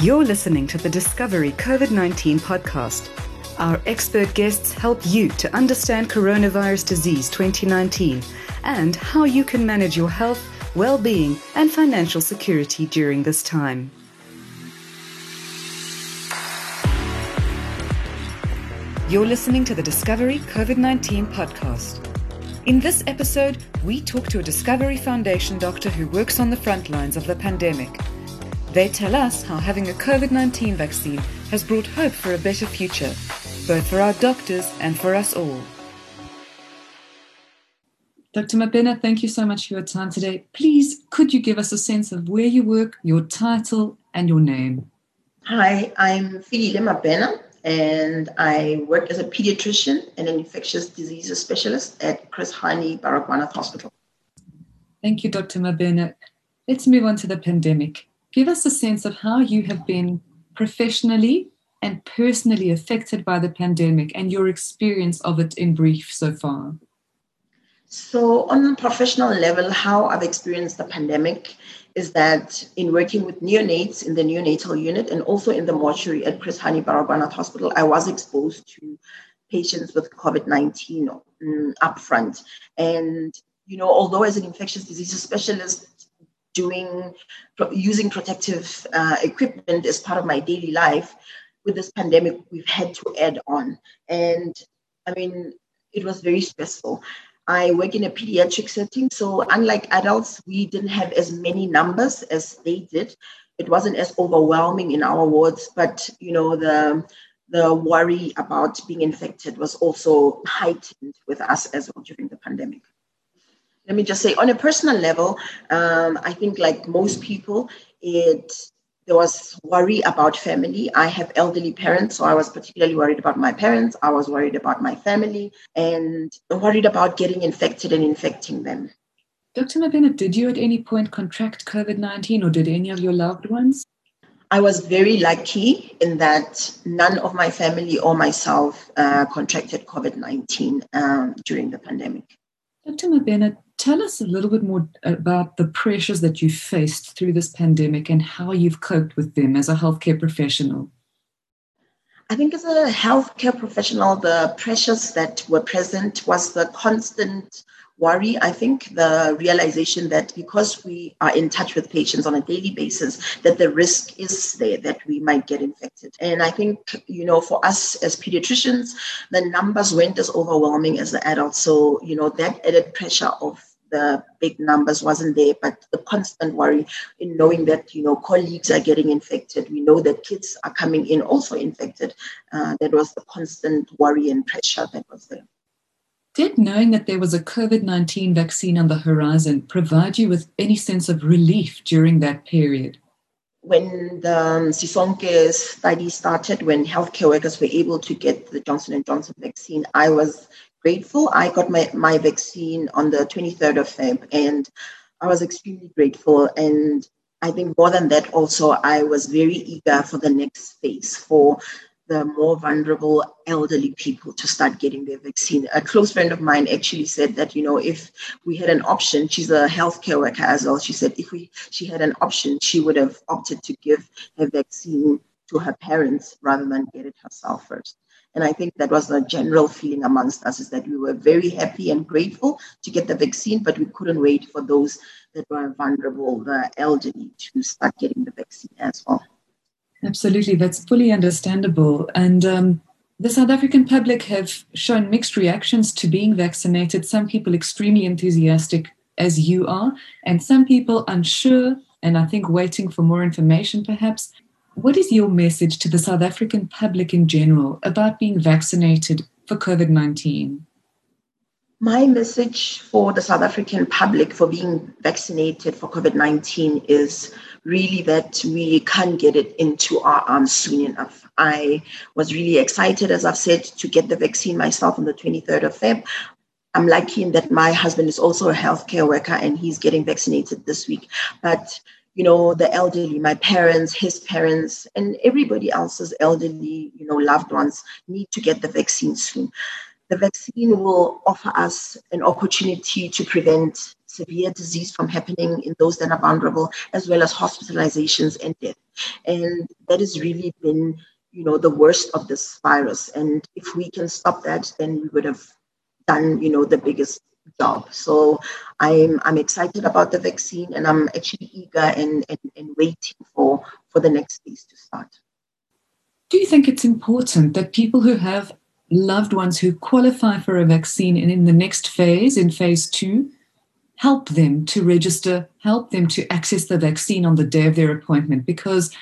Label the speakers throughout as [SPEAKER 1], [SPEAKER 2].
[SPEAKER 1] You're listening to the Discovery COVID 19 podcast. Our expert guests help you to understand coronavirus disease 2019 and how you can manage your health, well being, and financial security during this time. You're listening to the Discovery COVID 19 podcast. In this episode, we talk to a Discovery Foundation doctor who works on the front lines of the pandemic. They tell us how having a COVID 19 vaccine has brought hope for a better future, both for our doctors and for us all. Dr. Mabena, thank you so much for your time today. Please, could you give us a sense of where you work, your title, and your name?
[SPEAKER 2] Hi, I'm Fikile Mabena and I work as a pediatrician and an infectious diseases specialist at Chris Hani Baragwanath Hospital.
[SPEAKER 1] Thank you, Dr. Mabena. Let's move on to the pandemic. Give us a sense of how you have been professionally and personally affected by the pandemic and your experience of it in brief so far.
[SPEAKER 2] So, on a professional level, how I've experienced the pandemic is that in working with neonates in the neonatal unit and also in the mortuary at Chris Hani Baragwanath Hospital, I was exposed to patients with COVID 19 um, upfront. And, you know, although as an infectious diseases specialist, doing using protective uh, equipment as part of my daily life, with this pandemic, we've had to add on. And I mean, it was very stressful. I work in a pediatric setting. So, unlike adults, we didn't have as many numbers as they did. It wasn't as overwhelming in our wards, but you know, the the worry about being infected was also heightened with us as well during the pandemic. Let me just say, on a personal level, um, I think like most people, it there was worry about family. I have elderly parents, so I was particularly worried about my parents. I was worried about my family and worried about getting infected and infecting them.
[SPEAKER 1] Dr. Mabena, did you at any point contract COVID 19 or did any of your loved ones?
[SPEAKER 2] I was very lucky in that none of my family or myself uh, contracted COVID 19 um, during the pandemic.
[SPEAKER 1] Dr. Mabena, tell us a little bit more about the pressures that you faced through this pandemic and how you've coped with them as a healthcare professional.
[SPEAKER 2] I think as a healthcare professional, the pressures that were present was the constant worry. I think the realization that because we are in touch with patients on a daily basis, that the risk is there that we might get infected. And I think, you know, for us as pediatricians, the numbers weren't as overwhelming as the adults. So, you know, that added pressure of the big numbers wasn't there, but the constant worry in knowing that you know colleagues are getting infected, we know that kids are coming in also infected. Uh, that was the constant worry and pressure that was there.
[SPEAKER 1] Did knowing that there was a COVID 19 vaccine on the horizon provide you with any sense of relief during that period?
[SPEAKER 2] When the um, Sisonke study started, when healthcare workers were able to get the Johnson & Johnson vaccine, I was grateful. I got my, my vaccine on the 23rd of Feb and I was extremely grateful. And I think more than that, also, I was very eager for the next phase for the more vulnerable elderly people to start getting their vaccine. A close friend of mine actually said that, you know, if we had an option, she's a healthcare worker as well. She said if we she had an option, she would have opted to give her vaccine to her parents rather than get it herself first. And I think that was the general feeling amongst us is that we were very happy and grateful to get the vaccine, but we couldn't wait for those that were vulnerable, the elderly, to start getting the vaccine as well.
[SPEAKER 1] Absolutely, that's fully understandable. And um, the South African public have shown mixed reactions to being vaccinated. Some people extremely enthusiastic, as you are, and some people unsure and I think waiting for more information perhaps. What is your message to the South African public in general about being vaccinated for COVID 19?
[SPEAKER 2] My message for the South African public for being vaccinated for COVID 19 is really that we can't get it into our arms soon enough. I was really excited, as I've said, to get the vaccine myself on the 23rd of Feb. I'm lucky in that my husband is also a healthcare worker and he's getting vaccinated this week. But you know, the elderly, my parents, his parents, and everybody else's elderly, you know, loved ones need to get the vaccine soon. The vaccine will offer us an opportunity to prevent severe disease from happening in those that are vulnerable, as well as hospitalizations and death. And that has really been, you know, the worst of this virus. And if we can stop that, then we would have done, you know, the biggest job. So I'm I'm excited about the vaccine and I'm actually eager and, and, and waiting for, for the next phase to start.
[SPEAKER 1] Do you think it's important that people who have loved ones who qualify for a vaccine and in the next phase, in phase two, help them to register, help them to access the vaccine on the day of their appointment because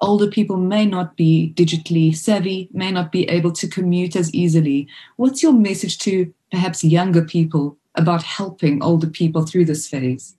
[SPEAKER 1] older people may not be digitally savvy, may not be able to commute as easily. What's your message to perhaps younger people about helping older people through this phase?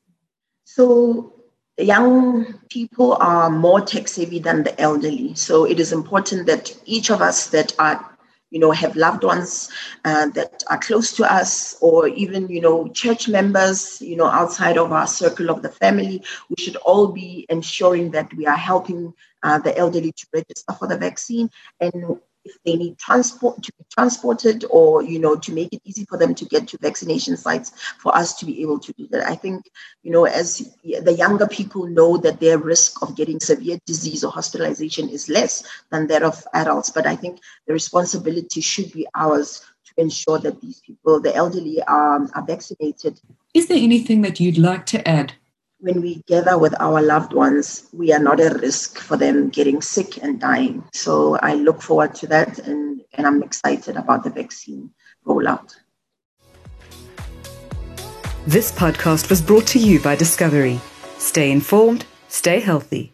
[SPEAKER 2] So, young people are more tech savvy than the elderly. So, it is important that each of us that are you know, have loved ones uh, that are close to us, or even, you know, church members, you know, outside of our circle of the family. We should all be ensuring that we are helping uh, the elderly to register for the vaccine. And if they need transport to be transported or you know to make it easy for them to get to vaccination sites for us to be able to do that. I think you know as the younger people know that their risk of getting severe disease or hospitalization is less than that of adults but i think the responsibility should be ours to ensure that these people the elderly are, are vaccinated.
[SPEAKER 1] Is there anything that you'd like to add
[SPEAKER 2] when we gather with our loved ones, we are not at risk for them getting sick and dying. So I look forward to that and, and I'm excited about the vaccine rollout.
[SPEAKER 3] This podcast was brought to you by Discovery. Stay informed, stay healthy.